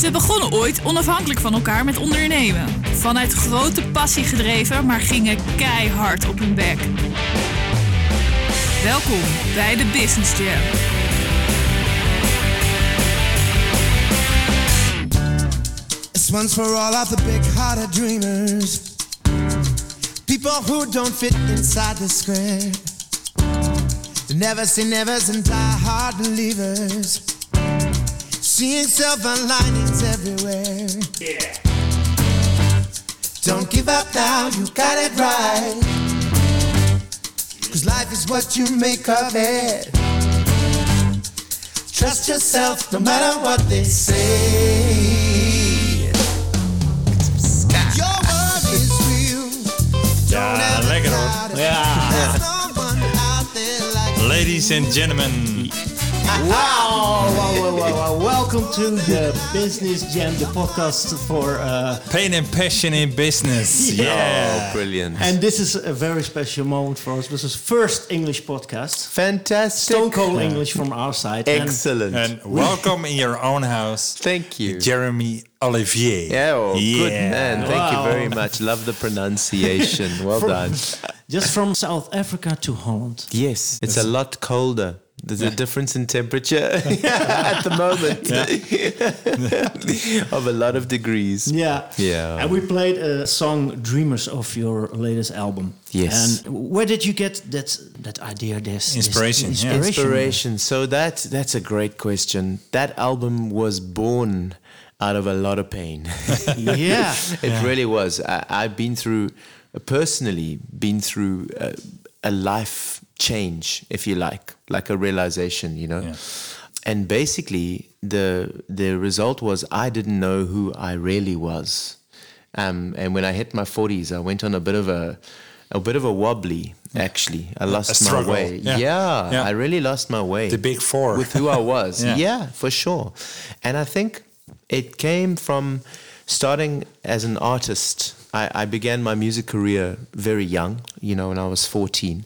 Ze begonnen ooit onafhankelijk van elkaar met ondernemen. Vanuit grote passie gedreven, maar gingen keihard op hun bek. Welkom bij de Business Jam. This one's for all of the big-hearted dreamers. People who don't fit inside the square. Never say nevers and die-hard believers. Seeing silver linings everywhere. Yeah. Don't give up now, you got it right. Cause life is what you make of it. Trust yourself no matter what they say. Your word is real. Don't Ja, ever lekker hoor. doubt it. Ja. No one out there like Ladies and gentlemen, Wow, wow, wow, wow, wow. Welcome to the Business Jam, the podcast for. Uh, pain and passion in business. Yeah. Oh, brilliant. and this is a very special moment for us. This is first English podcast. Fantastic. Stone cold English from our side. Excellent. And welcome in your own house, Thank you. Jeremy Olivier. Yeah, oh, good man. Thank Wow. you very much. Love the pronunciation. Well done. just from South Africa to Holland. Yes, it's a lot colder. There's a difference in temperature at the moment of a lot of degrees. Yeah. Yeah. And we played a song "Dreamers" of your latest album. Yes. And where did you get that that idea? This this Inspiration, yeah. Inspiration. So that that's a great question. That album was born out of a lot of pain. Yeah. it really was. I, I've been through, personally, been through a, a life change, if you like, like a realization, you know. Yeah. And basically, the the result was I didn't know who I really was. Um, and when I hit my forties, I went on a bit of a a bit of a wobbly. Actually, I lost my way. yeah. Yeah. I really lost my way. The big four. with who I was. Yeah, for sure. And I think it came from starting as an artist. I, I began my music career very young, you know, when I was 14.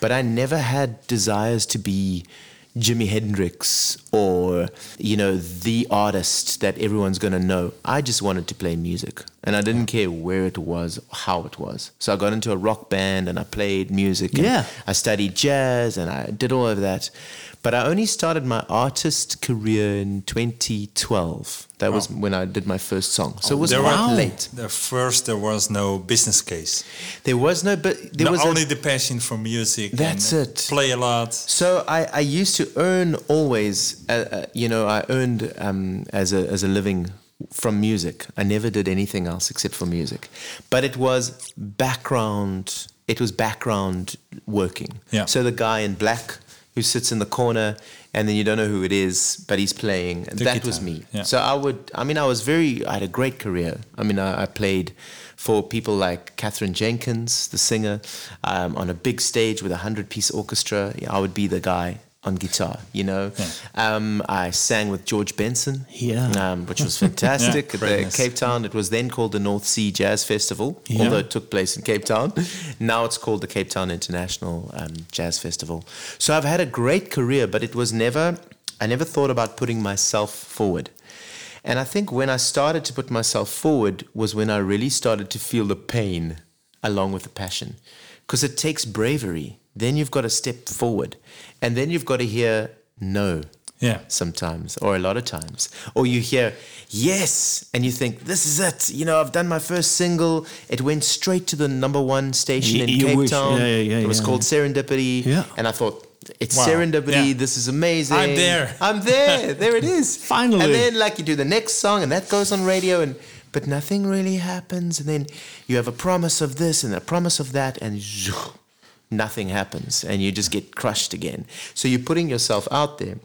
But I never had desires to be Jimi Hendrix or, you know, the artist that everyone's going to know. I just wanted to play music. And I didn't care where it was, how it was. So I got into a rock band and I played music. and Yeah. I studied jazz and I did all of that. But I only started my artist career in 2012. That was when I did my first song. So it was quite late. The first, there was no business case. There was no, but there No, was a- only the passion for music. That's it. Play a lot. So I, I used to earn always, uh, uh, you know, I earned um, as a as a living from music. I never did anything else except for music, but it was background. It was background working. Yeah. So the guy in black who sits in the corner, and then you don't know who it is, but he's playing. And The that was me. yeah. So I would. I mean, I was very. I had a great career. I mean, I, I played for people like Katherine Jenkins, the singer, um, on a big stage with a hundred-piece orchestra. I would be the guy on guitar. You know, um, I sang with George Benson. Yeah. um, which was fantastic Yeah, at nice. Cape Town. It was then called the North Sea Jazz Festival, Yeah. although it took place in Cape Town. Now it's called the Cape Town International um, Jazz Festival. So I've had a great career, but it was never. I never thought about putting myself forward. And I think when I started to put myself forward was when I really started to feel the pain along with the passion. Because it takes bravery. Then you've got to step forward. And then you've got to hear no Yeah. sometimes, or a lot of times. Or you hear yes, and you think, this is it. You know, I've done my first single. It went straight to the number one station in you Cape wish. Town. Yeah, yeah, yeah, it was called Serendipity. Yeah. And I thought, it's Wow. serendipity. Yeah. This is amazing. I'm there. I'm there. there it is. Finally. And then like you do the next song and that goes on radio and but nothing really happens and then you have a promise of this and a promise of that and zhoo, nothing happens and you just get crushed again. So you're putting yourself out there.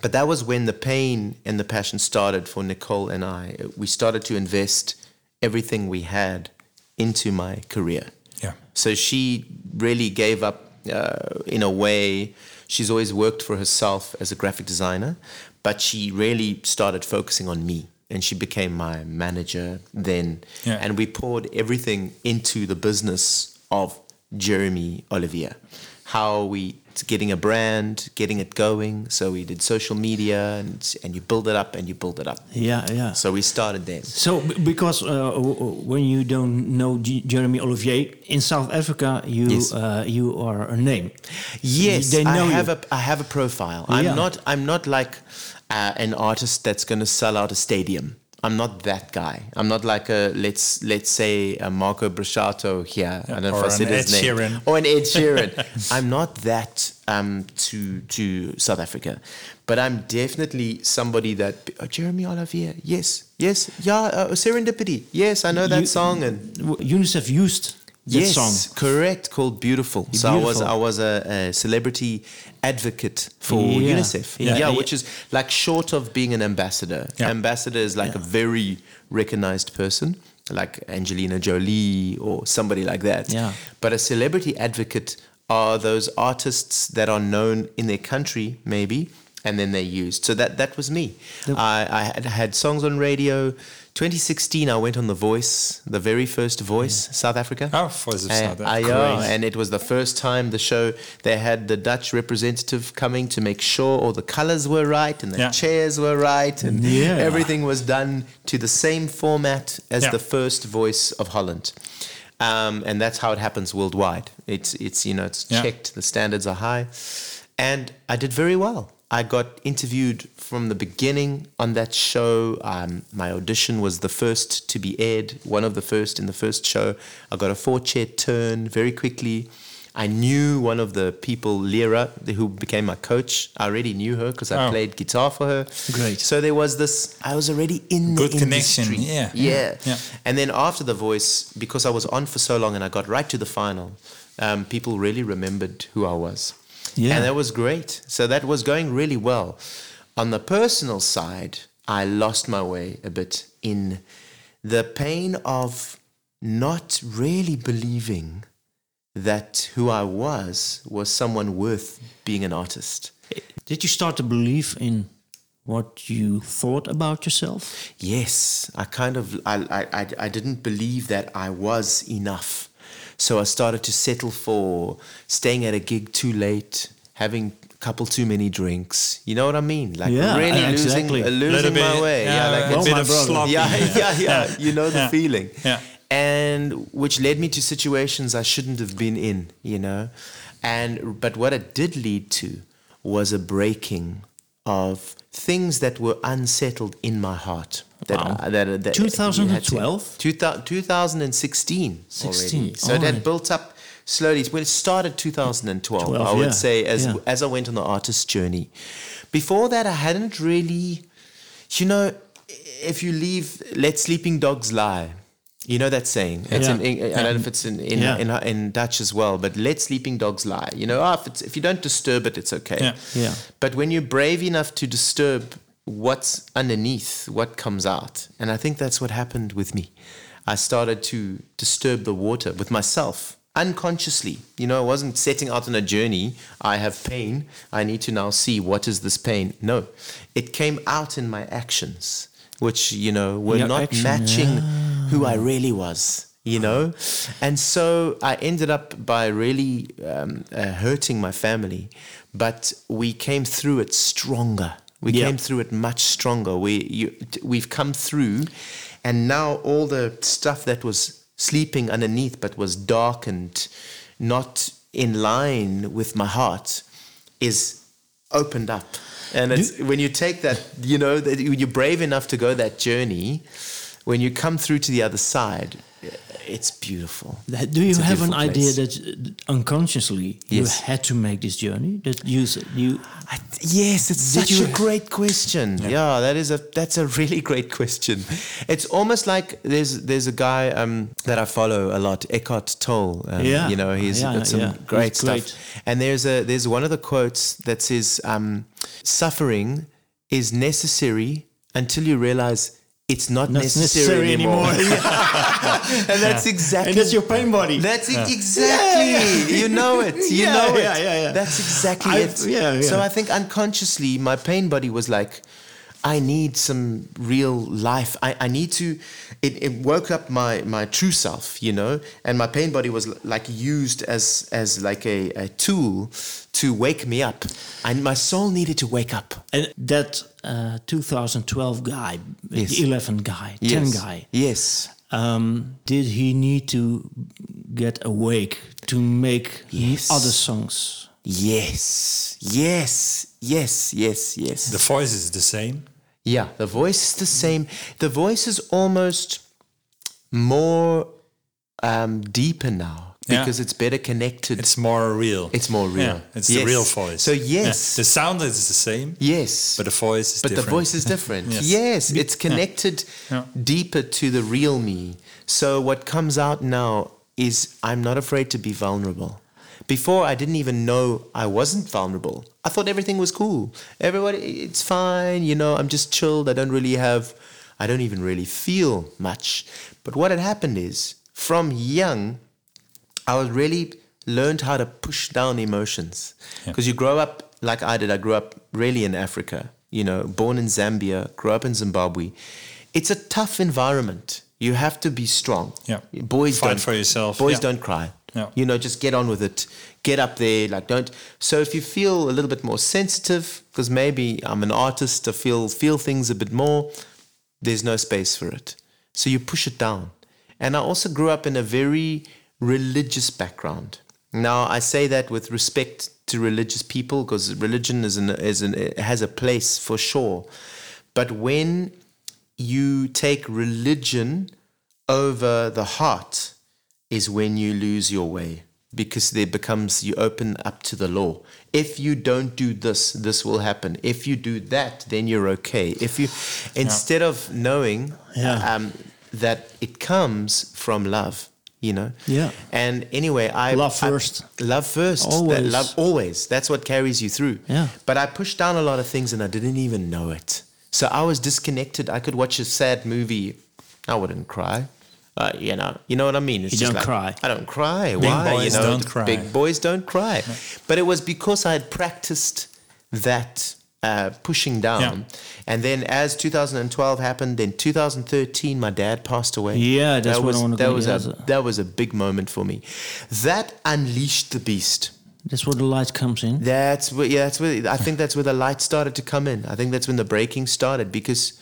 But that was when the pain and the passion started for Nicole and I. We started to invest everything we had into my career. Yeah. So she really gave up uh, in a way. She's always worked for herself as a graphic designer, but she really started focusing on me. And she became my manager then. Yeah. And we poured everything into the business of Jeremy Olivier. how we getting a brand, getting it going. So we did social media, and and you build it up and you build it up. Yeah, yeah. So we started then. So, because uh, when you don't know G- Jeremy Olivier in South Africa, you Yes. uh, you are a name. Yes, they know I have you. a I have a profile. I'm not I'm not like uh, an artist that's going to sell out a stadium. I'm not that guy. I'm not like a let's let's say a Marco Borsato here. I don't know or if I said an his Ed name. Sheeran. Or an Ed Sheeran. I'm not that um, to to South Africa, but I'm definitely somebody that oh, Jeremy Olivier. Yes, yes, yeah. Uh, Serendipity. Yes, I know that You- song and W- UNICEF used that yes, song. correct. Called Beautiful. So I was I was a, a celebrity advocate for Yeah. UNICEF. Yeah. Yeah, Yeah. which is like short of being an ambassador. Yeah. Ambassador is like a very recognized person, like Angelina Jolie or somebody like that. Yeah. But a celebrity advocate are those artists that are known in their country, maybe, and then they're used. So that that was me. I, I had, had songs on radio. 2016, I went on The Voice, the very first Voice, South Africa. Oh, Voice of South Africa. yeah, and it was the first time the show they had the Dutch representative coming to make sure all the colors were right and the Yeah. chairs were right and Yeah. everything was done to the same format as Yeah. the first voice of Holland. Um, and that's how it happens worldwide. It's it's you know it's checked. The standards are high, and I did very well. I got interviewed from the beginning on that show. Um, my audition was the first to be aired, one of the first in the first show. I got a four chair turn very quickly. I knew one of the people, Lira, who became my coach. I already knew her because I Oh. played guitar for her. Great. So there was this. I was already in the Good connection, industry. yeah. yeah, Yeah. And then after the voice, because I was on for so long and I got right to the final, um, people really remembered who I was. Yeah. And that was great. So that was going really well. On the personal side, I lost my way a bit in the pain of not really believing that who I was was someone worth being an artist. Did you start to believe in what you thought about yourself? Yes, I kind of I, I, I, I didn't believe that I was enough. So I started to settle for staying at a gig too late, having a couple too many drinks. You know what I mean? Like Yeah, really exactly. losing, uh, Little losing my bit, way. Yeah, yeah, like a it's- bit of brother. sloppy. yeah, yeah, yeah, You know the Yeah. feeling. Yeah. And which led me to situations I shouldn't have been in, you know. And but what it did lead to was a breaking of things that were unsettled in my heart. That, Wow. I- that, that 2012? 2000 2016 16, already. So it had alright. built up slowly. when it started 2012, 12, I would yeah, say, as yeah. as I went on the artist journey. Before that, I hadn't really, you know, if you leave, let sleeping dogs lie. You know that saying. It's Yeah. in, Eng- I don't know if it's in in, Yeah. in in Dutch as well, but let sleeping dogs lie. You know, oh, if it's if you don't disturb it, it's okay. Yeah. Yeah. But when you're brave enough to disturb what's underneath, what comes out, and I think that's what happened with me. I started to disturb the water with myself unconsciously. You know, I wasn't setting out on a journey. I have pain. I need to now see what is this pain. No, it came out in my actions, which you know were Your not action, matching who I really was you know and so i ended up by really um, uh, hurting my family but we came through it stronger we Yeah. came through it much stronger We you, we've come through and now all the stuff that was sleeping underneath but was dark and not in line with my heart is opened up and it's when you take that you know that you're brave enough to go that journey when you come through to the other side it's beautiful Do you have an beautiful idea that unconsciously you had to make this journey? That you you I, yes, it's such you- a great question. Yeah. that is a that's a really great question. It's almost like there's there's a guy um, that I follow a lot, Eckhart Tolle. Um, Yeah. you know he's Yeah, got some yeah. great He's stuff. great. And there's a there's one of the quotes that says, um, "Suffering is necessary until you realize." It's not, Not necessary, necessary anymore. anymore. and that's exactly and that's your pain body. That's it, exactly. You know it. You Yeah, know it. yeah, yeah, yeah. That's exactly I- it. yeah, So. I think unconsciously, my pain body was like, I need some real life. I, I need to. It, it woke up my my true self, you know. And my pain body was like used as as like a, a tool to wake me up. And my soul needed to wake up. And that uh, 2012 guy, Yes. the 11 guy, 10 Yes. guy, Yes. um, did he need to get awake to make Yes. other songs? Yes. Yes. Yes. Yes. Yes. The voice is the same. Yeah, the voice is the same. The voice is almost more um, deeper now Yeah. because it's better connected. It's more real. It's more real. Yeah, it's Yes. the real voice. So Yeah. yes. The sound is the same, yes. but the voice is different. but different. the voice is different. Yes. yes. it's connected Yeah. deeper to the real me. So what comes out now is I'm not afraid to be vulnerable. Before I didn't even know I wasn't vulnerable. I thought everything was cool. Everybody, it's fine. You know, I'm just chilled. I don't really have, I don't even really feel much. But what had happened is, from young, I was really learned how to push down emotions because you grow up like I did. I grew up really in Africa. You know, born in Zambia, grew up in Zimbabwe. It's a tough environment. You have to be strong. Yeah. boys Fight don't for yourself. Boys Yeah. don't cry. Yeah. You know, just get on with it. Get up there. Like don't. So if you feel a little bit more sensitive, because maybe I'm an artist, I feel feel things a bit more. There's no space for it. So you push it down. And I also grew up in a very religious background. Now I say that with respect to religious people because religion is an, is an, has a place for sure. But when you take religion over the heart is when you lose your way because there becomes you open up to the law. If you don't do this this will happen. If you do that then you're okay. If you instead of knowing Yeah. um, that it comes from love you know? Yeah. and anyway i Love I- first. love first. That Always. love always. That's what carries you through. Yeah. but i pushed down a lot of things and i didn't even know it. So i was disconnected. I could watch a sad movie. I wouldn't cry uh, you know, you know what I mean. It's You just don't like, cry. I don't cry. Why? boys you know, don't cry. Big boys don't cry. But it was because I had practiced that uh, pushing down, Yeah. and then as 2012 happened, then 2013, my dad passed away. Yeah, that's that what was I that was a- that was a big moment for me. That unleashed the beast. That's where the light comes in. That's where, yeah, that's where I think that's where the light started to come in. I think that's when the breaking started because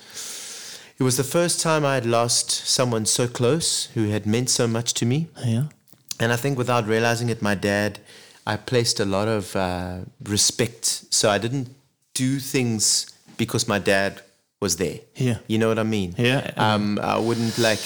it was the first time I had lost someone so close who had meant so much to me. Yeah. And I think without realizing it, my dad, I placed a lot of uh, respect. So I didn't do things because my dad was there. Yeah. You know what I mean? Yeah. Um, I wouldn't like,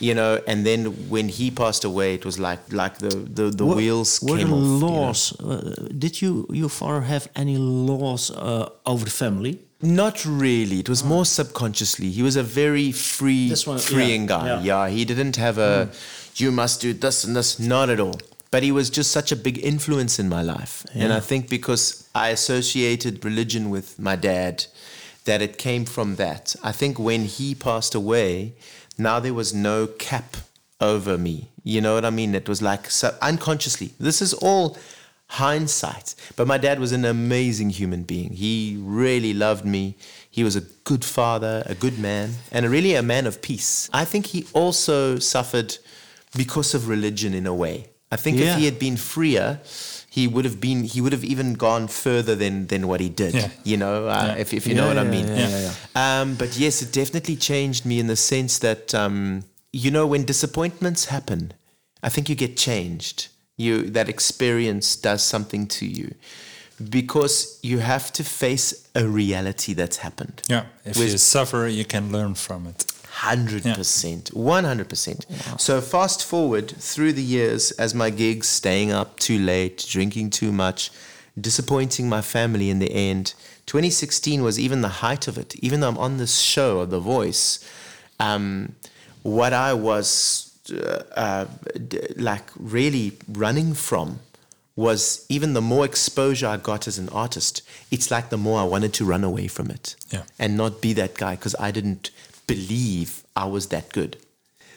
you know, and then when he passed away, it was like like the, the, the Were- wheels were came the off. you know? laws? Uh, did you your father have any laws uh, over the family? Not really. It was more subconsciously. He was a very free, one, freeing yeah, guy. yeah. Yeah. he didn't have a, mm. you must do this and this. Not at all. But he was just such a big influence in my life. And I think because I associated religion with my dad, that it came from that. I think when he passed away, now there was no cap over me. You know what I mean? It was like so unconsciously. This is all hindsight. But my dad was an amazing human being. He really loved me. He was a good father, a good man, and really a man of peace. I think he also suffered because of religion in a way. I think Yeah. if he had been freer, he would have been he would have even gone further than than what he did. Yeah. You know, uh, Yeah. if if you know what I mean. Um, but yes, it definitely changed me in the sense that um, you know when disappointments happen, I think you get changed. You that experience does something to you because you have to face a reality that's happened. Yeah, if With- you suffer, you can learn from it. Hundred percent, one hundred percent. So fast forward through the years as my gigs, staying up too late, drinking too much, disappointing my family in the end. 2016 was even the height of it. Even though I'm on this show, of The Voice, um, what I was uh, uh, d- like really running from was even the more exposure I got as an artist, it's like the more I wanted to run away from it Yeah. and not be that guy because I didn't believe I was that good.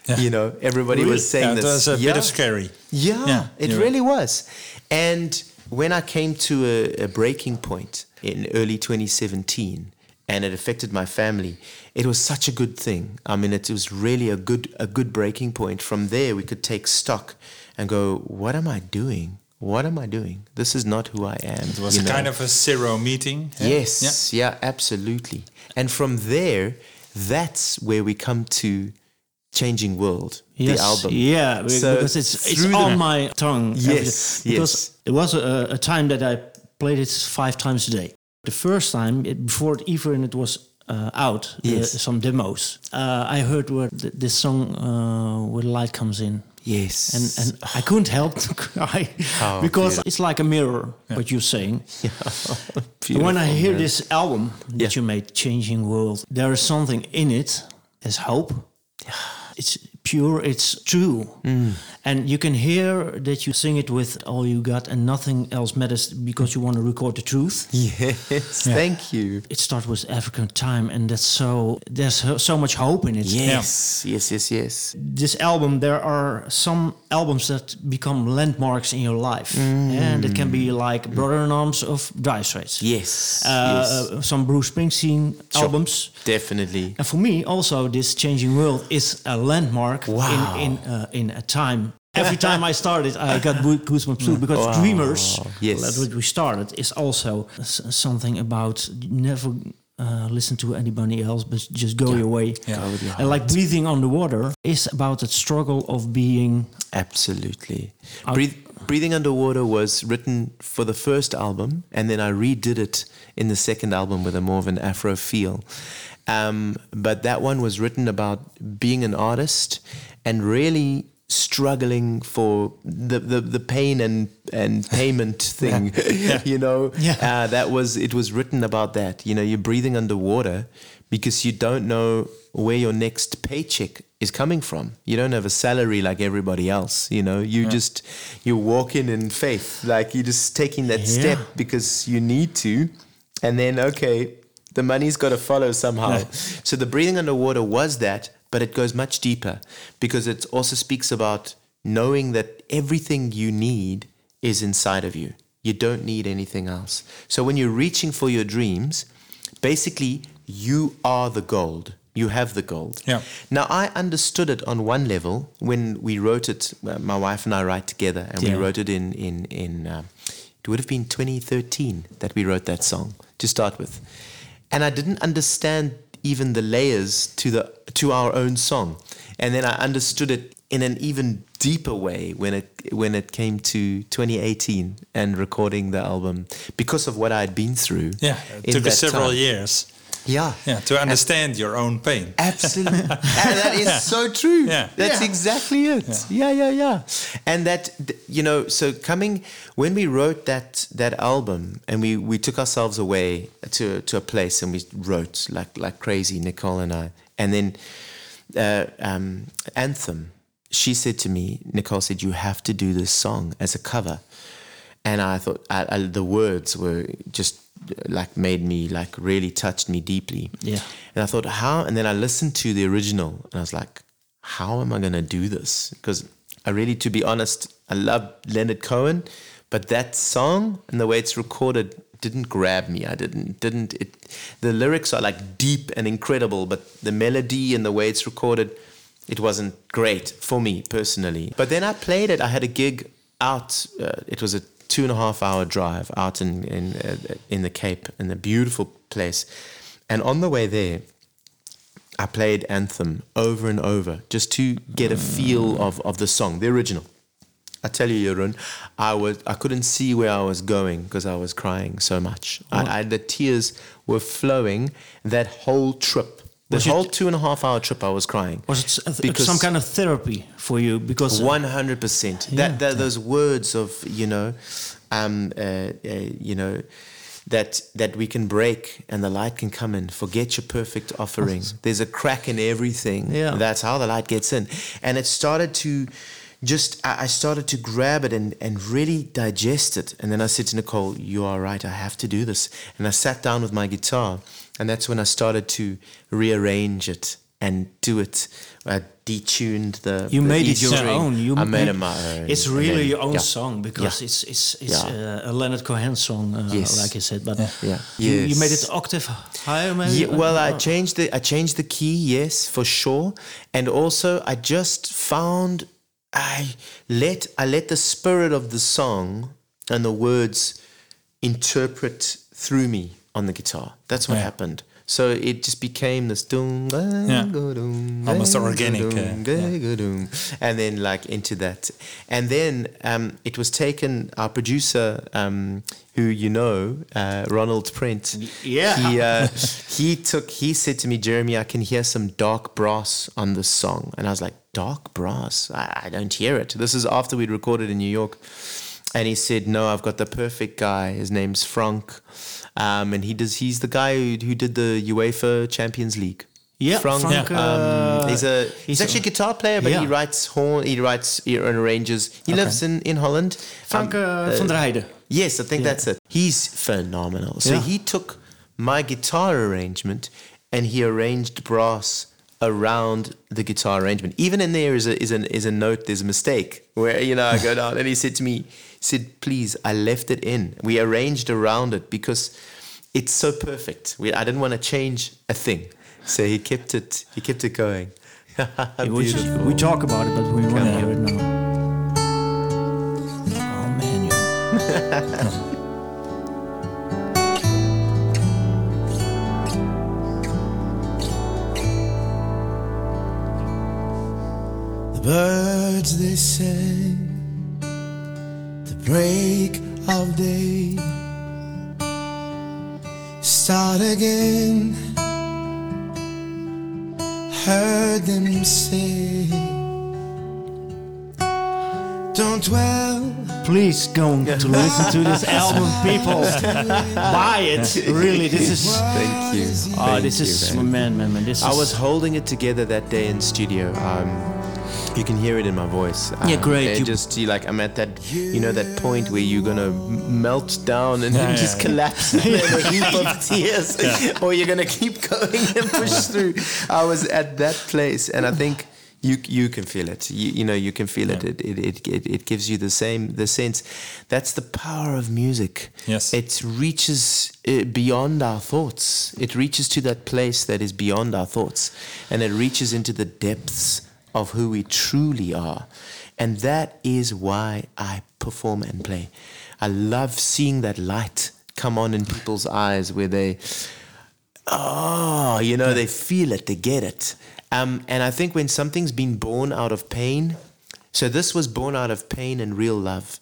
Yeah. You know, everybody Really? was saying Yeah, it was a bit of scary. Yeah, Yeah, it really was. And when I came to a, a breaking point in early 2017, and it affected my family. It was such a good thing. I mean, it was really a good a good breaking point. From there, we could take stock and go, "What am I doing? What am I doing? This is not who I am." It was you a know? kind of a zero meeting. yeah? Yes, yeah. absolutely. And from there, that's where we come to Changing World, Yes, the album. Yeah, So because it's it's through on the- my tongue. Yes, Because yes. it was a, a time that I played it five times a day. The first time, it, before it even it was uh, out, uh, Yes. some demos, uh, I heard where th- this song uh, "Where the Light Comes In." Yes. And, and I couldn't help to cry How because beautiful. it's like a mirror what you're saying. And Beautiful, when I hear man. this album that Yeah. you made, Changing World, there is something in it. There's hope. It's pure, it's true. Mm. And you can hear that you sing it with all you got and nothing else matters because you want to record the truth. Yes, thank you. It starts with African time and that's so, there's so- much hope in it. Yes, yes, yes, yes. this album, there are some albums that become landmarks in your life, Mm. and it can be like Brother in Arms of Dire Straits. Yes, Uh, yes. uh, some Bruce Springsteen Sure. albums. Definitely. And for me, also, this Changing World is a landmark Wow. in in, uh, in a time. Every time I started, I got goo- goosebumps too because Wow. Dreamers, Yes. that's what we started, is also something about never uh, listen to anybody else, but just go your way. Yeah. Go your And like breathing underwater is about that struggle of being Absolutely. Breathe, Breathing Underwater was written for the first album, and then I redid it in the second album with a more of an Afro feel. Um, but that one was written about being an artist and really struggling for the, the, the pain and, and payment thing. you know, Yeah. uh, that was it was written about that. You know, you're breathing underwater because you don't know where your next paycheck is coming from. You don't have a salary like everybody else. You know, you just you're walking in faith, like you're just taking that step because you need to, and then okay, the money's got to follow somehow. So the breathing underwater was that, but it goes much deeper because it also speaks about knowing that everything you need is inside of you. You don't need anything else. So when you're reaching for your dreams, basically you are the gold. You have the gold. Yeah. Now I understood it on one level when we wrote it. uh, My wife and I write together, and we wrote it in in in. Uh, it would have been 2013 that we wrote that song to start with, and I didn't understand even the layers to the to our own song, and then I understood it in an even deeper way when it when it came to 2018 and recording the album because of what I had been through. Yeah, it took us several time. years. Yeah, Yeah, to understand your own pain. Absolutely. and that is so true. Yeah. That's exactly it. Yeah. yeah, yeah, And that you know, so coming when we wrote that that album and we we took ourselves away to to a place and we wrote like like crazy, Nicole and I. And then uh, um, Anthem, she said to me, Nicole said, you have to do this song as a cover. And I thought I, I, the words were just like made me like really touched me deeply. Yeah. And I thought, how? And then I listened to the original and I was like, how am I going to do this? Because I really, to be honest, I love Leonard Cohen, but that song and the way it's recorded didn't grab me. I didn't, didn't, it, the lyrics are like deep and incredible, but the melody and the way it's recorded, it wasn't great for me personally. But then I played it. I had a gig out. Uh, it was a two and a half hour drive out in in uh, in the Cape in a beautiful place, and on the way there, I played Anthem over and over just to get a feel of of the song, the original. I tell you, Jeroen, I was I couldn't see where I was going because I was crying so much. I, I, the tears were flowing that whole trip. The Was it- whole two and a half hour trip, I was crying. Was it uh, Because- some kind of therapy for you? Because uh, One hundred percent. That that those words of you know, um, uh, uh, you know, that that we can break and the light can come in. Forget your perfect offering. There's a crack in everything. Yeah. That's how the light gets in, and it started to. Just I I started to grab it and, and really digest it, and then I said to Nicole, "You are right. I have to do this." And I sat down with my guitar, and that's when I started to rearrange it and do it. I detuned the. You the made it your string. own. You I made it my own. It's really then- your own yeah. song because Yeah. it's it's it's Yeah. uh, a Leonard Cohen song, uh, Yes. like you said. But Yeah. you, you made it octave higher, maybe. Well, I Oh. changed the I changed the key, yes, for sure, and also I just found I let I let the spirit of the song and the words interpret through me on the guitar. That's what Yeah. happened. So it just became this doom, Yeah. Almost organic, uh, and then like into that, and then um, it was taken. Our producer, um, who you know, uh, Ronald Prent, yeah. he uh, he took he said to me, Jeremy, I can hear some dark brass on this song, and I was like, dark brass? I, I don't hear it. This is after we'd recorded in New York, and he said, no, I've got the perfect guy. His name's Frank, um, and he does. He's the guy who, who did the UEFA Champions League. Yeah, Frank. Frank, um, uh, he's a he's, he's actually a- guitar player, but he writes horn. He writes he arranges. He lives in in Holland. Frank Um, uh, uh, van der Heijden. Yes, I think that's it. He's phenomenal. So Yeah. he took my guitar arrangement and he arranged brass around the guitar arrangement. Even in there is a is an is a note. There's a mistake where you know I go down and he said to me, he said, "Please, I left it in. We arranged around it because it's so perfect. We, I didn't want to change a thing, so he kept it. He kept it going. We, Beautiful. we talk about it, but we want to on. hear it now. Oh man, The birds they sing, the break of day. Start again. Heard them say, Don't dwell. please go to listen to this album, people. Buy it. Really, this is. Thank you. Oh, Thank this you, is man. man, man, man. This I is, was holding it together that day in studio. Um, you can hear it in my voice. Um, Yeah, great. You- just you like I'm at that you know that point where you're gonna melt down and then yeah, just yeah. collapse in a heap of tears, or you're gonna keep going and push through. I was at that place, and I think. You, you can feel it. You, you know you can feel it. It, it, it. it it gives you the same the sense. That's the power of music. Yes. It reaches uh, beyond our thoughts. It reaches to that place that is beyond our thoughts. And it reaches into the depths of who we truly are. And that is why I perform and play. I love seeing that light come on in people's eyes where they, oh, you know, they feel it, they get it. Um, and I think when something's been born out of pain, so this was born out of pain and real love.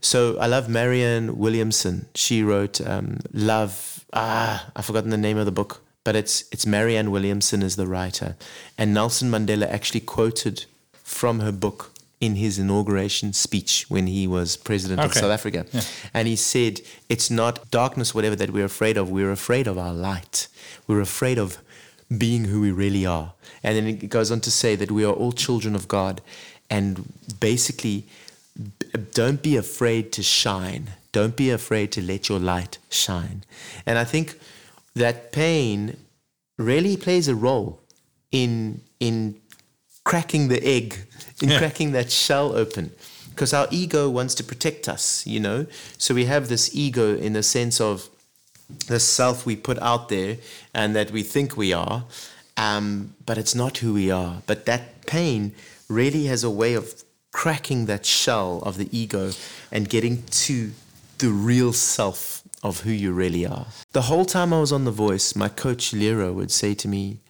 So I love Marianne Williamson. She wrote um, Love. Ah, I've forgotten the name of the book, but it's it's Marianne Williamson is the writer, and Nelson Mandela actually quoted from her book in his inauguration speech when he was president of South Africa, and he said, "It's not darkness, whatever that we're afraid of. We're afraid of our light. We're afraid of." being who we really are. And then it goes on to say that we are all children of God. And basically, b- don't be afraid to shine. Don't be afraid to let your light shine. And I think that pain really plays a role in, in cracking the egg, in Yeah. cracking that shell open. Because our ego wants to protect us, you know? So we have this ego in the sense of the self we put out there and that we think we are, um, but it's not who we are. But that pain really has a way of cracking that shell of the ego and getting to the real self of who you really are. The whole time I was on The Voice, my coach Lira would say to me,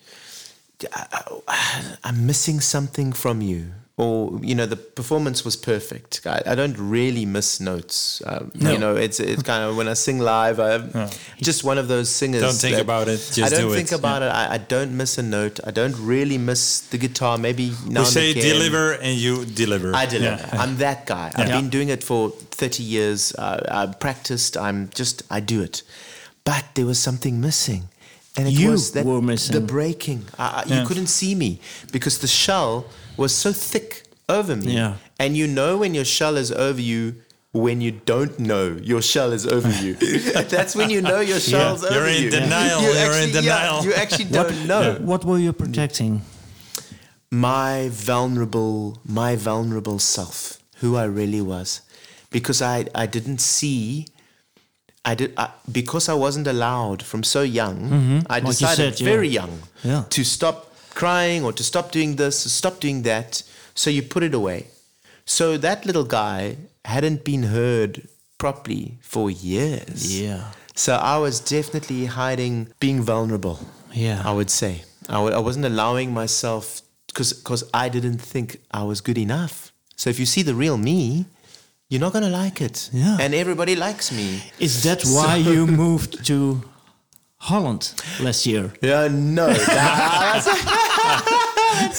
I'm missing something from you. Or you know the performance was perfect. I, I don't really miss notes. Um, You know it's it's kind of when I sing live. I'm just one of those singers. Don't think about it, I just don't do think it. about it. I, I don't miss a note. I don't really miss the guitar. Maybe now We and say again. deliver and you deliver. I deliver. Yeah. I'm that guy. I've been doing it for 30 years. Uh, I've practiced. I'm just, I do it. But there was something missing. And it You was that, were missing. the breaking. I, I, Yeah. You couldn't see me because the shell was so thick over me. Yeah. And you know when your shell is over you when you don't know your shell is over you. That's when you know your shell's over you. You're in you. denial, You you're in yeah, denial. you actually don't know. What were you protecting? my vulnerable my vulnerable self who i really was because i i didn't see i did I, because i wasn't allowed from so young i Mm-hmm. Like you decided said, yeah. very young Yeah. to stop crying or to stop doing this to stop doing that so you put it away so that little guy hadn't been heard properly for years Yeah. so i was definitely hiding being vulnerable Yeah. I would say. I w- I wasn't allowing myself because because I didn't think I was good enough. So if you see the real me, you're not gonna like it. Yeah. And everybody likes me. Is that why you moved to Holland last year? Yeah, no. that's,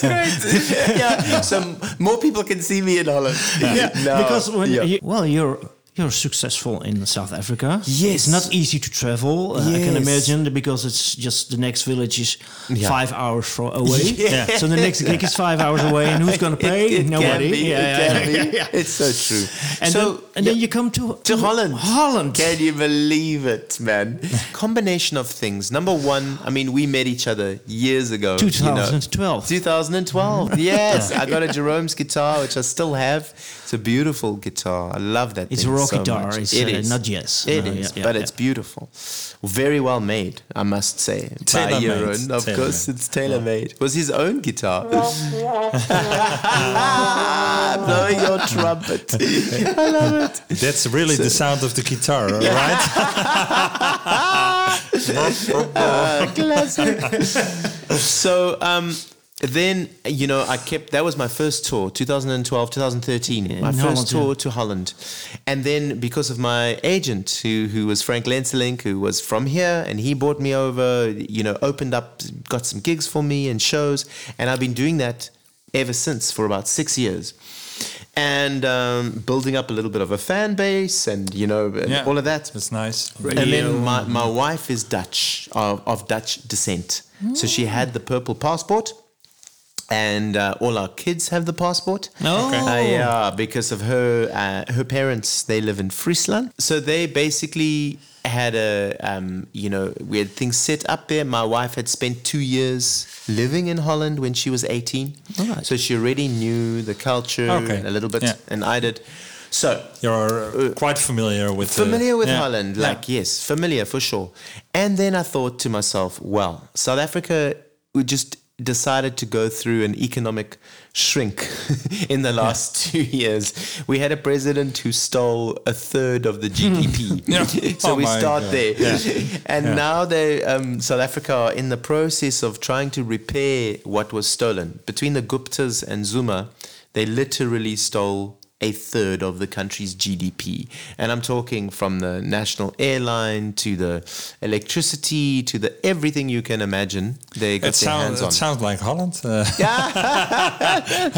great. yeah. So more people can see me in Holland. Yeah. because when yeah. you, well, you're you're successful in South Africa. Yes. it's not easy to travel. uh, I can imagine because it's just the next village is Yeah. five hours away. Yeah. So the next gig is five hours away, and who's going to pay? It, it Nobody. Be, Yeah, it yeah, yeah. It's so true. And so then, and then you come to to Holland. Holland. Can you believe it, man? Combination of things. Number one, I mean, we met each other years ago. you know. 2012. 2012. Yes, I got a Jeroen's guitar, which I still have. It's a beautiful guitar. I love that. It's thing rock guitar. much. It's, It uh, is. not jazz. It No, is, yeah, yeah, but yeah. it's beautiful. Very well made, I must say. By Tailor-made. Jeroen, of course, Tailor-made. it's tailor made. It was his own guitar. Blowing your trumpet. I love it. That's really the sound of the guitar, right? classic. so um, then you know I kept that was my first tour 2012 2013 my In first Holland, tour yeah. to Holland and then because of my agent who who was Frank Lenselink who was from here and he brought me over you know opened up got some gigs for me and shows and I've been doing that ever since for about 6 years and um, building up a little bit of a fan base and you know and Yeah. all of that That's nice. and then my, my wife is Dutch, of, of Dutch descent. So she had the purple passport. And uh, all our kids have the passport. Oh. Okay. Uh, yeah, because of her, uh, her parents, they live in Friesland. So they basically had a, um, you know, we had things set up there. My wife had spent two years living in Holland when she was 18. Alright. So she already knew the culture Okay. a little bit, Yeah. and I did. So You're uh, quite familiar with the- familiar with yeah. Holland, Yeah. like yes, familiar for sure. And then I thought to myself, well, South Africa would just decided to go through an economic shrink in the last two years. We had a president who stole a third of the GDP. Yeah. so Oh we start God. there. Yeah. And Yeah. now they um, South Africa are in the process of trying to repair what was stolen. Between the Guptas and Zuma, they literally stole a third of the country's GDP. And I'm talking from the national airline to the electricity to the everything you can imagine. They got It, their sound, hands it sounds like Holland.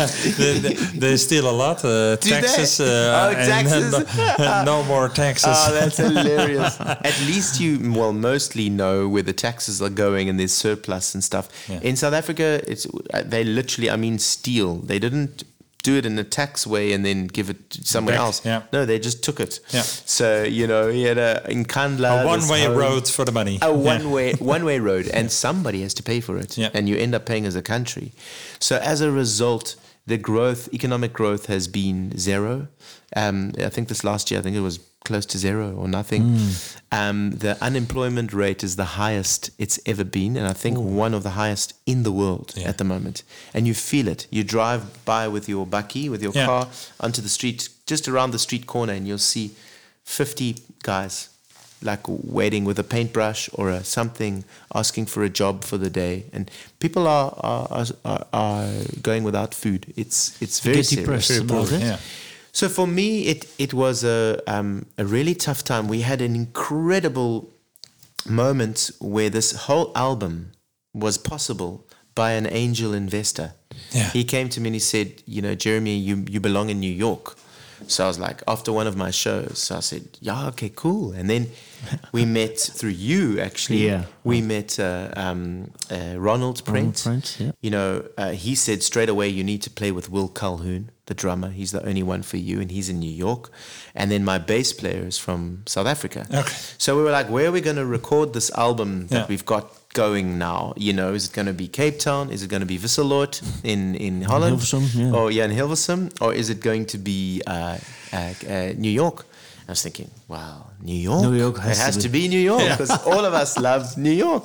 Uh, they, they, they steal a lot. Uh, taxes. Uh, Oh, and taxes. No, no more taxes. Oh, that's hilarious. At least you, well, mostly know where the taxes are going and there's surplus and stuff. Yeah. In South Africa, it's they literally, I mean, steal. They didn't do it in a tax way and then give it to someone Back, else. yeah. No, they just took it. Yeah. So you know, he had a Nkandla a one-way road for the money. a one way one way road, and somebody has to pay for it, Yeah. and you end up paying as a country. So as a result, the growth, economic growth, has been zero. Um, I think this last year, I think it was close to zero or nothing. Hmm. Um, the unemployment rate is the highest it's ever been, and I think one of the highest in the world Yeah. at the moment. And you feel it. You drive by with your bakkie, with your Yeah. car, onto the street, just around the street corner, and you'll see 50 guys like waiting with a paintbrush or a something, asking for a job for the day, and people are are, are- are, are going without food. It's it's very Get serious. depressed about it. Yeah. So for me, it it was a um, a really tough time. We had an incredible moment where this whole album was possible by an angel investor. Yeah. He came to me and he said, "You know, Jeremy, you you belong in New York. So I was like, after one of my shows, so I said, yeah, okay, cool. And then we met through you, actually. Yeah. We met uh, um, uh, Ronald Prent. Prent, yeah. You know, uh, he said straight away, you need to play with Will Calhoun, the drummer. He's the only one for you, and he's in New York. And then my bass player is from South Africa. Okay. So we were like, where are we going to record this album that Yeah. we've got going now? You know, is it going to be Cape Town? Is it going to be Wisseloord in, in Holland? Hilversum, yeah. Or yeah, in Hilversum? Or is it going to be uh, uh, uh, New York? I was thinking, wow, New York? New York has it to has be- to be New York because all of us love New York.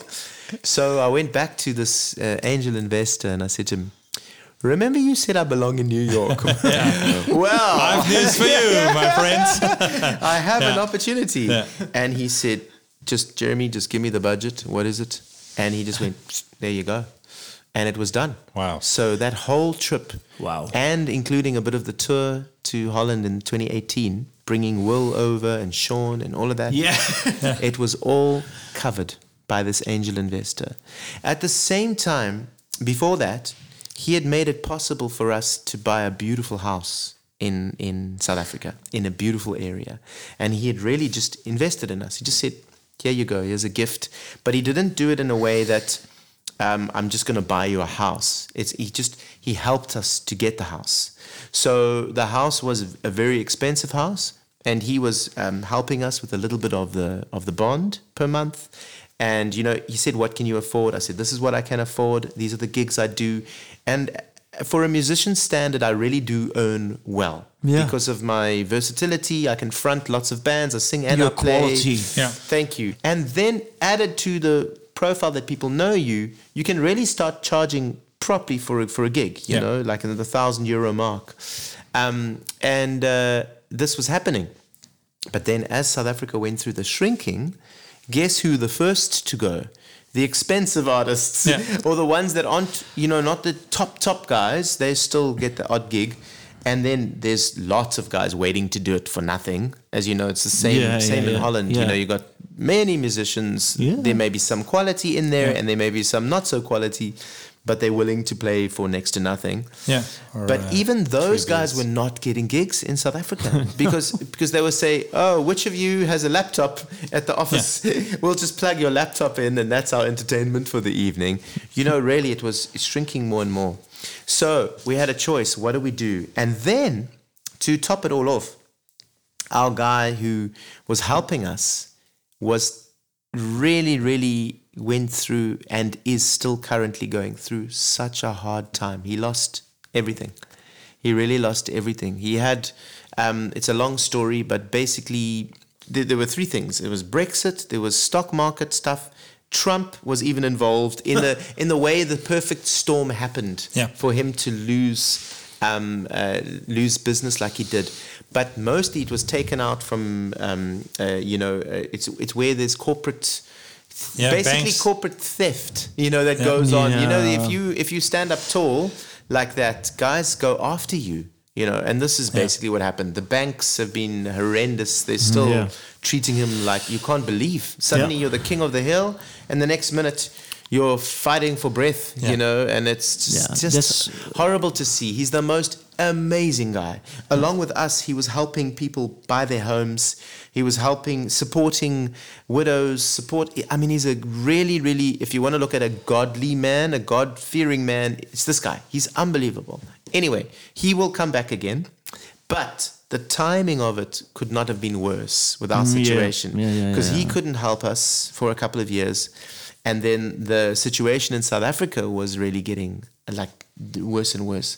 So I went back to this uh, angel investor and I said to him, Remember you said I belong in New York? yeah. well, I have news for you, my friends. I have an opportunity. Yeah. And he said, just Jeremy, just give me the budget. What is it? And he just went, there you go. And it was done. Wow. So that whole trip, Wow. and including a bit of the tour to Holland in 2018, bringing Will over and Sean and all of that. Yeah. it was all covered by this angel investor. At the same time, before that, he had made it possible for us to buy a beautiful house in, in South Africa, in a beautiful area. And he had really just invested in us. He just said, Here you go, here's a gift. But he didn't do it in a way that um, I'm just going to buy you a house. It's he just he helped us to get the house. So the house was a very expensive house, and he was um, helping us with a little bit of the of the bond per month. And you know, he said, "What can you afford?" I said, "This is what I can afford. These are the gigs I do." And for a musician standard, I really do earn well Yeah. because of my versatility. I can front lots of bands. I sing and Your I play. quality. Yeah. Thank you. And then added to the profile that people know you, you can really start charging properly for a, for a gig. You Yeah. know, like in the thousand euro mark. Um, and uh, this was happening. But then, as South Africa went through the shrinking, guess who the first to go? The expensive artists, Yeah. or the ones that aren't, you know, not the top top guys. They still get the odd gig, and then there's lots of guys waiting to do it for nothing. As you know, it's the same Yeah, same yeah, in. Holland. You know, you got many musicians. There may be some quality in there, and there may be some not so quality, but they're willing to play for next to nothing. Yeah. Or, But uh, even those guys beers. were not getting gigs in South Africa because because they would say, "Oh, which of you has a laptop at the office? we'll just plug your laptop in, and that's our entertainment for the evening." You know, really, it was shrinking more and more. So we had a choice. What do we do? And then to top it all off, our guy who was helping us was really, really went through and is still currently going through such a hard time. He lost everything. He really lost everything. He had, um, it's a long story, but basically, there, there were three things. It was Brexit, there was stock market stuff. Trump was even involved in the in the way the perfect storm happened Yeah. for him to lose um, uh, lose business like he did. But mostly it was taken out from um, uh, you know uh, it's it's where there's corporate. Yeah, basically banks. corporate theft you know that Yeah. goes on you know if you if you stand up tall like that guys go after you you know and this is basically what happened the banks have been horrendous they're mm, still Yeah. treating him like you can't believe suddenly Yeah. you're the king of the hill and the next minute you're fighting for breath Yeah. you know and it's just, Yeah, just horrible to see he's the most amazing guy. Along with us he was helping people buy their homes. He was helping supporting widows support i mean he's a really really if you want to look at a godly man a god-fearing man it's this guy. He's unbelievable. Anyway he will come back again but the timing of it could not have been worse with our Mm, yeah. situation. Yeah, yeah, because yeah, he couldn't help us for a couple of years and then the situation in south africa was really getting like worse and worse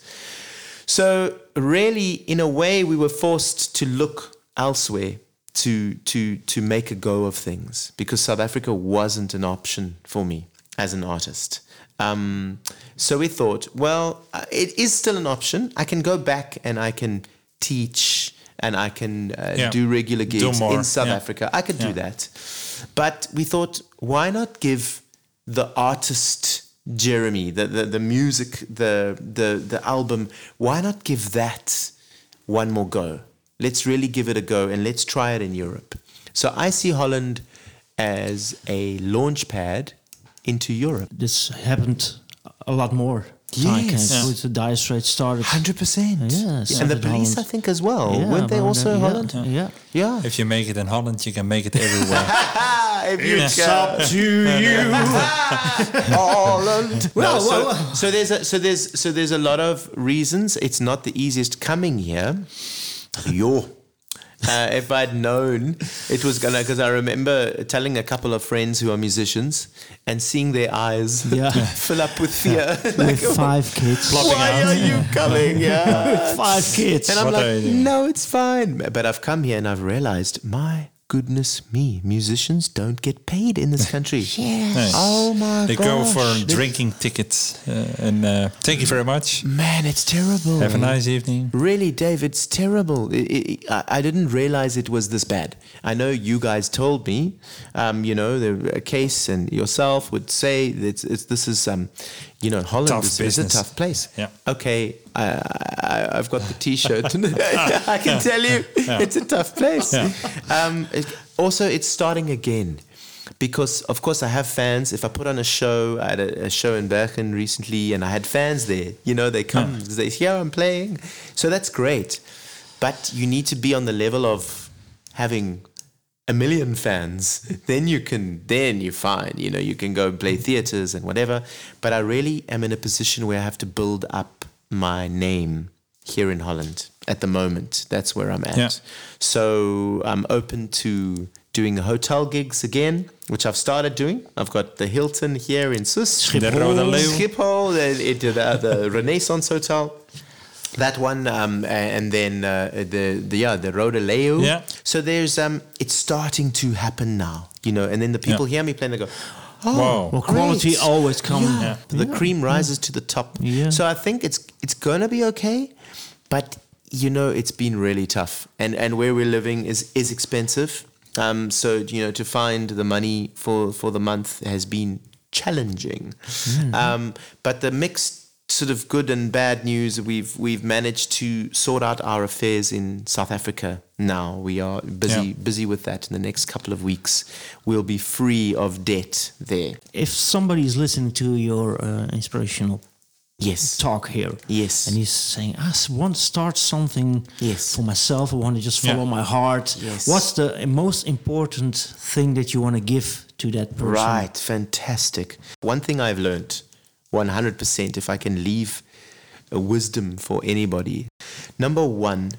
so really, in a way, we were forced to look elsewhere to to to make a go of things because South Africa wasn't an option for me as an artist. Um, so we thought, well, uh, it is still an option. I can go back and I can teach and I can uh, Yeah. do regular gigs more, in South yeah. Africa. I could do that. But we thought, why not give the artist Jeremy, the, the, the music, the, the, the album, why not give that one more go? Let's really give it a go and let's try it in Europe. So I see Holland as a launch pad into Europe. This happened a lot more Yes. and with the Dire Straits started. Hundred percent. Yeah, and the police, Holland. I think, as well. Yeah, Weren't they also there, yeah, Holland? Yeah. Yeah. If you make it in Holland, you can make it everywhere. if you It's go- to you. Holland. No, Well, so, well, well. so there's a, so there's so there's a lot of reasons. It's not the easiest coming here. Yo. Uh, if I'd known it was gonna, because I remember telling a couple of friends who are musicians and seeing their eyes Yeah. fill up with fear. With five kids. Why are you coming? Yeah. With five kids. And I'm What like, no, it's fine. But I've come here and I've realized, my goodness me, musicians don't get paid in this country. Nice. Oh my god. They gosh. go for They- drinking tickets. Uh, and uh, thank you very much. Man, it's terrible. Have a nice evening. Really, Dave, it's terrible. I I- I, I didn't realize it was this bad. I know you guys told me, um, you know, the a case and yourself would say that it's, this is, um, you know, Holland Tough is, is a tough place. Yeah. Okay, I, I've got the T-shirt. I can tell you, it's a tough place. Yeah. Um, it- also, it's starting again. Because of course I have fans. If I put on a show, I had a, a show in Bergen recently, and I had fans there. You know, they come, they hear I'm playing, so that's great. But you need to be on the level of having a million fans. then you can, then you're fine. You know, you can go and play mm-hmm. theaters and whatever. But I really am in a position where I have to build up my name here in Holland at the moment. That's where I'm at. Yeah. So I'm open to doing hotel gigs again, which I've started doing. I've got the Hilton here in Sus. Leeuw. Schiphol, the, the, the Renaissance Hotel. That one, um, and then uh, the, the yeah the Rode Leeuw. Yeah. So there's um, it's starting to happen now, you know. And then the people hear me playing, they go, "Oh, Wow. Well, quality always comes. Yeah. The cream rises to the top. Yeah. So I think it's it's gonna be okay, but you know it's been really tough, and and where we're living is is expensive. Um, so you know to find the money for for the month has been challenging, um, but the mixed sort of good and bad news we've we've managed to sort out our affairs in South Africa now we are busy Yeah. busy with that in the next couple of weeks we'll be free of debt there If somebody is listening to your uh, inspirational yes talk here, Yes. and he's saying, "I want to start something Yes. for myself. I want to just follow Yeah. my heart." Yes. What's the most important thing that you want to give to that person? Right, fantastic. One thing I've learned 100% if I can leave a wisdom for anybody. Number one,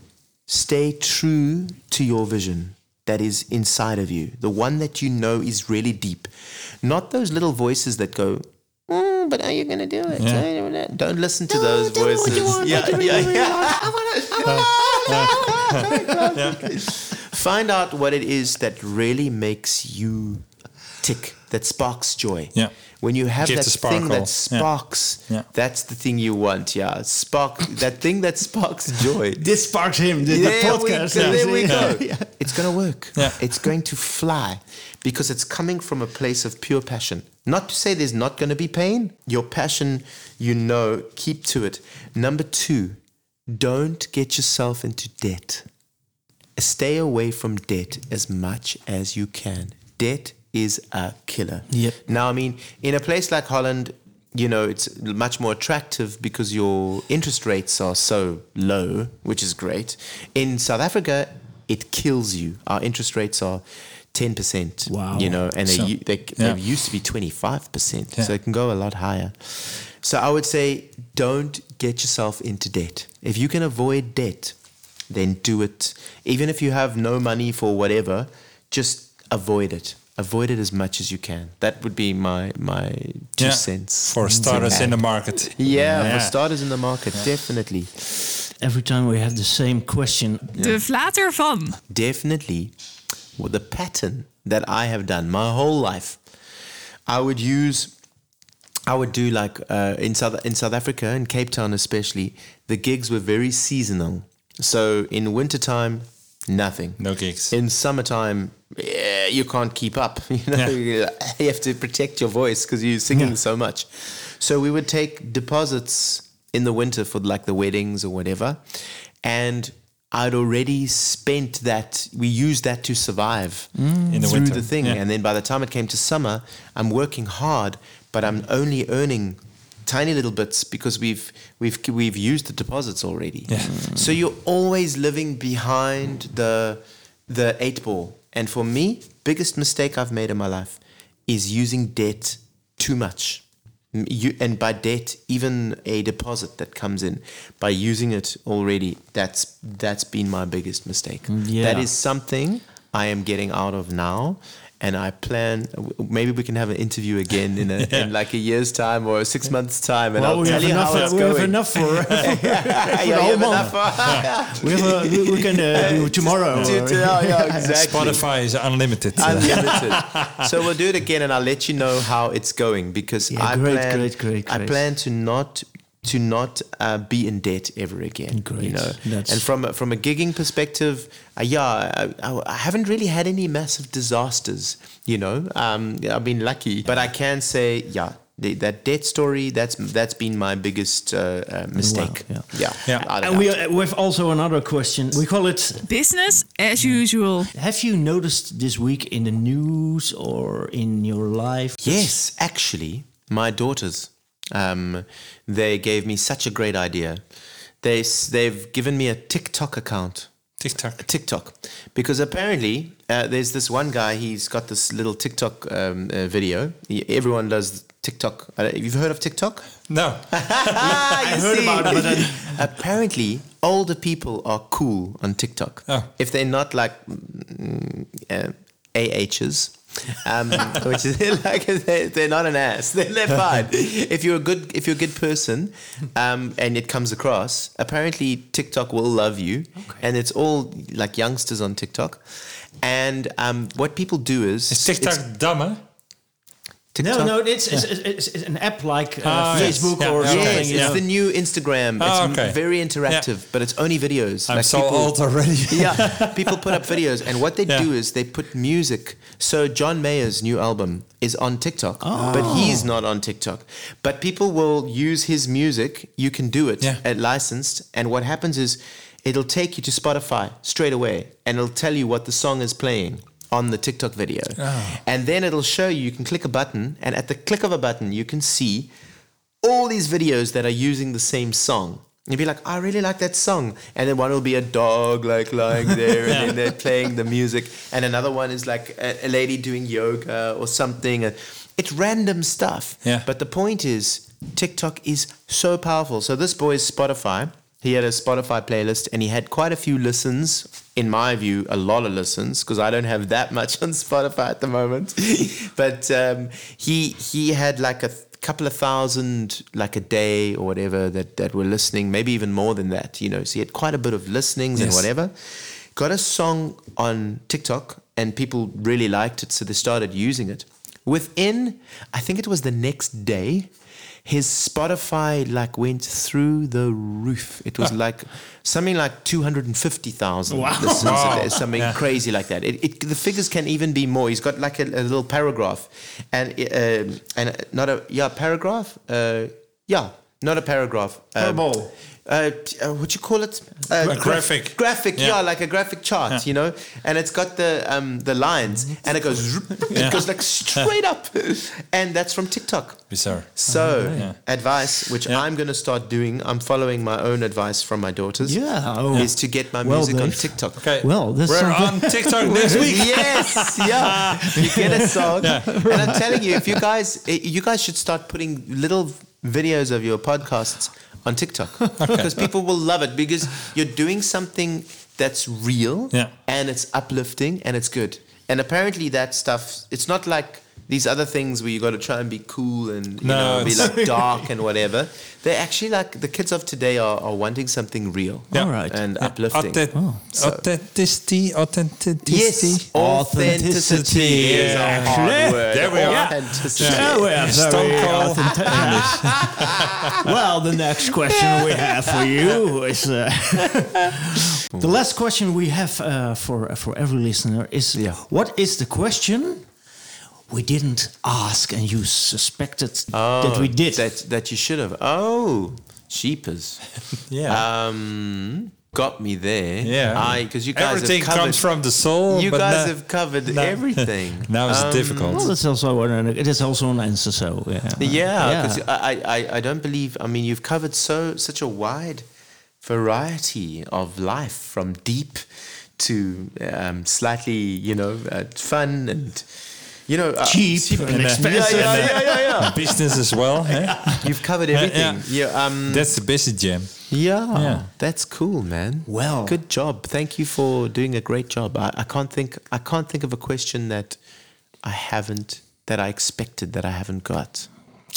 stay true to your vision that is inside of you, the one that you know is really deep. Not those little voices that go, "Mm, but are you going to do it? Don't listen to those voices. yeah, yeah, yeah. Find out what it is that really makes you tick, that sparks joy. Yeah. When you have Give that the thing that sparks, Yeah. that's the thing you want. Yeah, spark that thing that sparks joy. This sparks him. The, the There we podcast. go, there we Yeah. go. It's going to work. Yeah. It's going to fly because it's coming from a place of pure passion. Not to say there's not going to be pain. Your passion, you know, keep to it. Number two, don't get yourself into debt. Stay away from debt as much as you can. Debt is a killer. Yep. Now, I mean, in a place like Holland, you know, it's much more attractive because your interest rates are so low, which is great. In South Africa, it kills you. Our interest rates are 10%. Wow. You know, and So- they, they, yeah. they used to be 25%. Yeah. So it can go a lot higher. So I would say don't get yourself into debt. If you can avoid debt, then do it. Even if you have no money for whatever, just avoid it. Avoid it as much as you can. That would be my my two Yeah. cents. For starters in the market. Yeah, Yeah. for starters in the market, definitely. Every time we have the same question. De flatter van. definitely well, the pattern that I have done my whole life. I would use, I would do like uh, in South in South Africa in Cape Town especially. The gigs were very seasonal. So in wintertime, nothing. No gigs. In summertime, yeah, you can't keep up. You know, you have to protect your voice because you're singing so much. So we would take deposits in the winter for like the weddings or whatever, and I'd already spent that. We used that to survive mm. In the through winter, the thing, yeah. and then by the time it came to summer, I'm working hard, but I'm only earning tiny little bits because we've we've we've used the deposits already. Yeah. So you're always living behind the the eight ball. And for me, biggest mistake I've made in my life is using debt too much. You, and by debt, even a deposit that comes in, by using it already, that's that's been my biggest mistake. Mm, yeah. That is something I am getting out of now. And I plan. Maybe we can have an interview again in, a, in like a year's time or six months time, and Well, I'll we tell you enough. how it's we going. have enough for. yeah, you the whole have month. enough. we have a, we, we can uh, do tomorrow. To- or- to- yeah, yeah, exactly. Spotify is unlimited. Unlimited. so we'll do it again, and I'll let you know how it's going because Yeah, I great, plan. great, great, I plan to not to not uh, be in debt ever again. Great. You know, That's- and from a- from a gigging perspective, uh, yeah, I, I, I haven't really had any massive disasters. You know, um, I've been lucky, but I can say, yeah. The, that debt story, that's that's been my biggest uh, uh, mistake. yeah. yeah. Yeah. And we, uh, we have also another question. We call it Business as usual. Have you noticed this week in the news or in your life? Yes, actually, my daughters, um, they gave me such a great idea. they they've given me a TikTok account. TikTok. TikTok, because apparently uh, there's this one guy. He's got this little TikTok um, uh, video. He- everyone does TikTok. Uh, you've heard of TikTok? No. I heard about it, but then- apparently older people are cool on TikTok. Oh. If they're not like mm, uh, AHs, um, which is like they're, they're not an ass. They're, they're fine. if you're a good if you're a good person, um, and it comes across, apparently TikTok will love you, and it's all like youngsters on TikTok. And um, what people do is Is TikTok dumb, huh? TikTok No, no, it's, it's, it's, it's an app like uh, yes. Facebook Yeah, or yeah, something. Yes, it's know. the new Instagram. Oh, it's okay. very interactive, but it's only videos. I'm Like so people- old already. yeah, people put up videos, and what they Yeah. do is they put music. So John Mayer's new album is on TikTok, but he's not on TikTok. But people will use his music. You can do it Yeah. at licensed, and what happens is it'll take you to Spotify straight away, and it'll tell you what the song is playing on the TikTok video, ah. and then it'll show you. You can click a button, and at the click of a button, you can see all these videos that are using the same song. You'd be like, I really like that song. And then one will be a dog like lying there and then they're playing the music. And another one is like a, a lady doing yoga or something. It's random stuff. Yeah. But the point is, TikTok is so powerful. So this boy's Spotify. He had a Spotify playlist and he had quite a few listens. In my view, a lot of listens because I don't have that much on Spotify at the moment. but um, he he had like a couple of thousand like a day or whatever that that were listening, maybe even more than that. You know, so he had quite a bit of listenings and whatever. Got a song on TikTok and people really liked it, so they started using it. Within, I think it was the next day, his Spotify like went through the roof. It was like something like two hundred and fifty thousand listens, a day, something crazy like that. It, it, the figures can even be more. He's got like a, a little paragraph, and uh, and not a yeah paragraph. Uh, yeah, not a paragraph. Um. Uh, t- uh, what you call it? Uh, A graphic. Graphic, yeah. Yeah. like a graphic chart, you know, and it's got the um, the lines, and it goes, zoop, it goes like straight up, and that's from TikTok. Bizarre. So, Yeah. advice which Yeah. I'm going to start doing, I'm following my own advice from my daughters. Yeah, oh. is to get my Well, music on TikTok. Okay. Well, that's we're something- on TikTok next week. yes, yeah. You get a song, and I'm telling you, if you guys, eh, you guys should start putting little videos of your podcasts on TikTok because people will love it because you're doing something that's real Yeah. and it's uplifting and it's good. And apparently, that stuff, it's not like these other things where you got to try and be cool and you No, know be like dark and whatever. They're actually like the kids of today are, are wanting something real Yeah. All right. and uplifting. Authentic- So- Authenticity. Authenticity. Yes, authenticity is a hard word. There we are. Authenticity. Yeah, we are Stone Cold. well, the next question we have for you is uh, the last question we have uh, for for every listener is Yeah. what is the question we didn't ask and you suspected Oh, that we did? That, that you should have. Oh, sheepers. Yeah. Um, got me there. Yeah. I because you guys Everything have covered, comes from the soul. You but guys now- have covered now- everything. now it's Um, difficult. Well, that's also an, it is also an answer. So yeah, Yeah, because I, I, I don't believe. I mean, you've covered so such a wide variety of life, from deep to um, slightly, you know, uh, fun and you know, uh, Cheap and uh, expensive. Yeah, yeah, yeah, yeah, yeah. business as well. eh? You've covered everything. Yeah, um, That's the business jam. yeah, Yeah. That's cool, man. Well. good job. Thank you for doing a great job. I, I can't think. I can't think of a question that I haven't that I expected that I haven't got.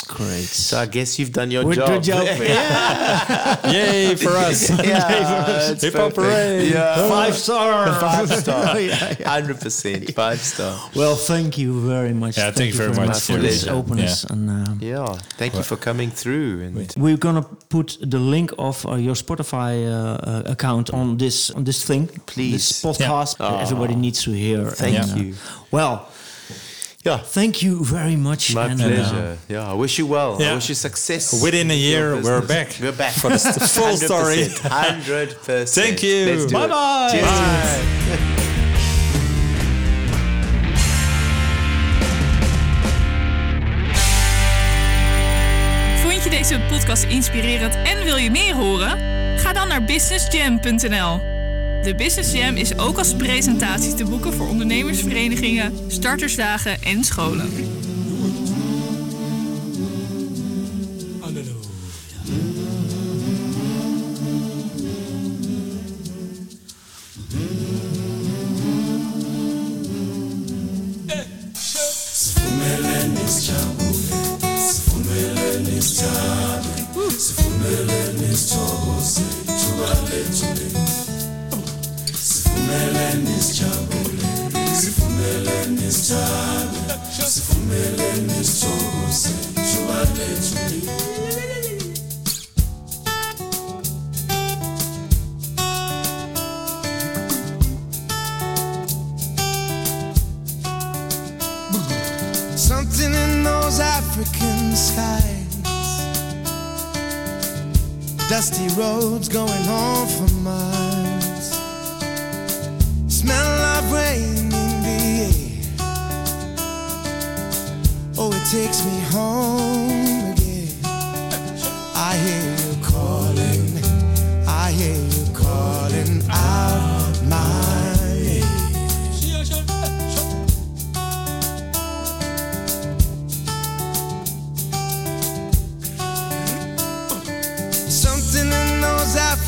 Great. So I guess you've done your job Good job. job. Yay for us. Yeah, Hip hop perfect. parade. Yeah. Five star. Five star. Yeah, yeah. Hundred percent. Five star. Well, thank you very much. Yeah, thank you very much for for this your- openness. And um, Yeah. Thank you for coming through. And we're gonna put the link of uh, your Spotify uh, uh, account on this on this thing, Please. this podcast. Yeah. Everybody needs to hear. Thank And, uh, you. well, yeah. thank you very much. My pleasure. yeah. I wish you well. I Yeah. wish you success. Within a year, we're back. We're back. For the full story. Hundred percent. Thank you. Bye-bye. Cheers. Vond je deze podcast inspirerend en wil je meer horen? Ga dan naar businessjam.nl. De Business Jam is ook als presentatie te boeken voor ondernemersverenigingen, startersdagen en scholen.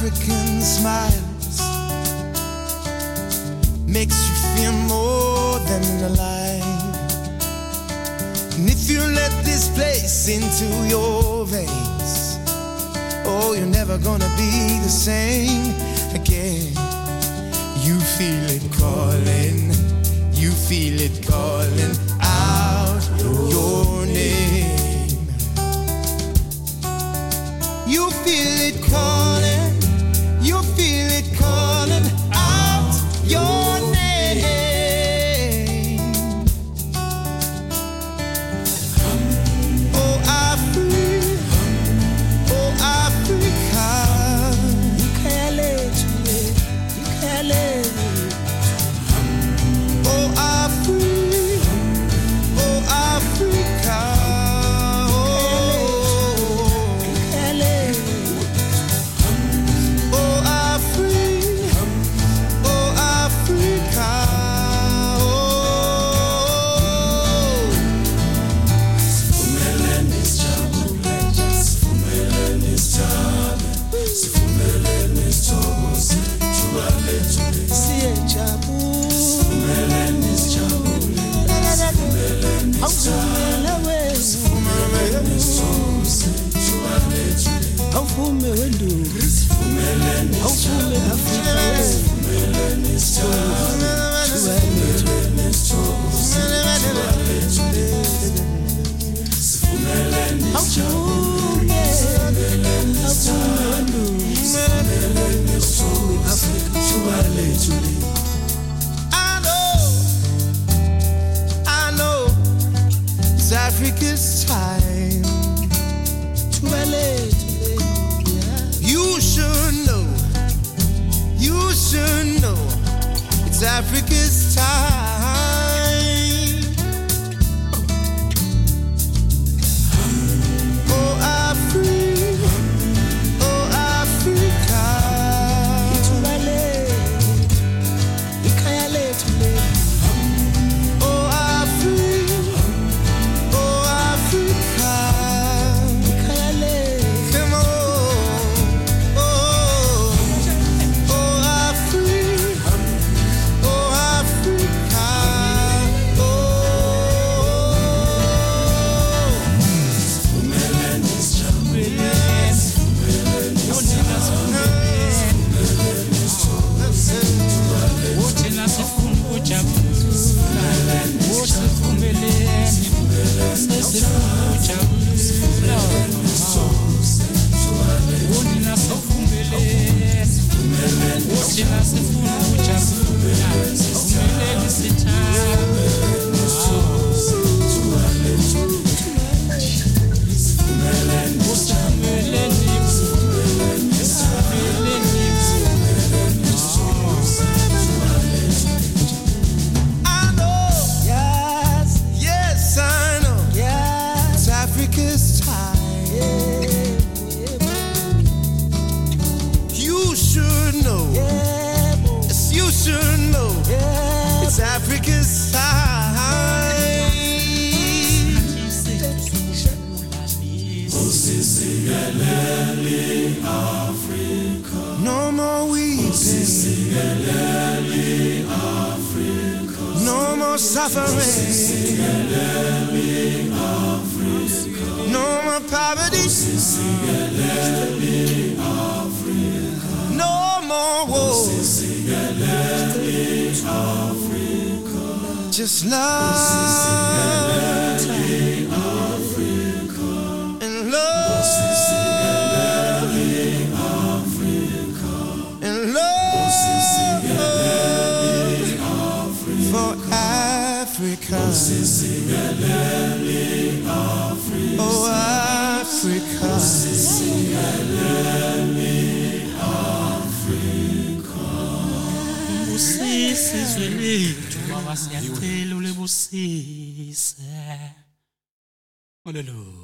African smiles makes you feel more than alive. And if you let this place into your veins, oh, you're never gonna be the same again. You feel it calling, you feel it calling out your name. You feel it calling, Alléluia.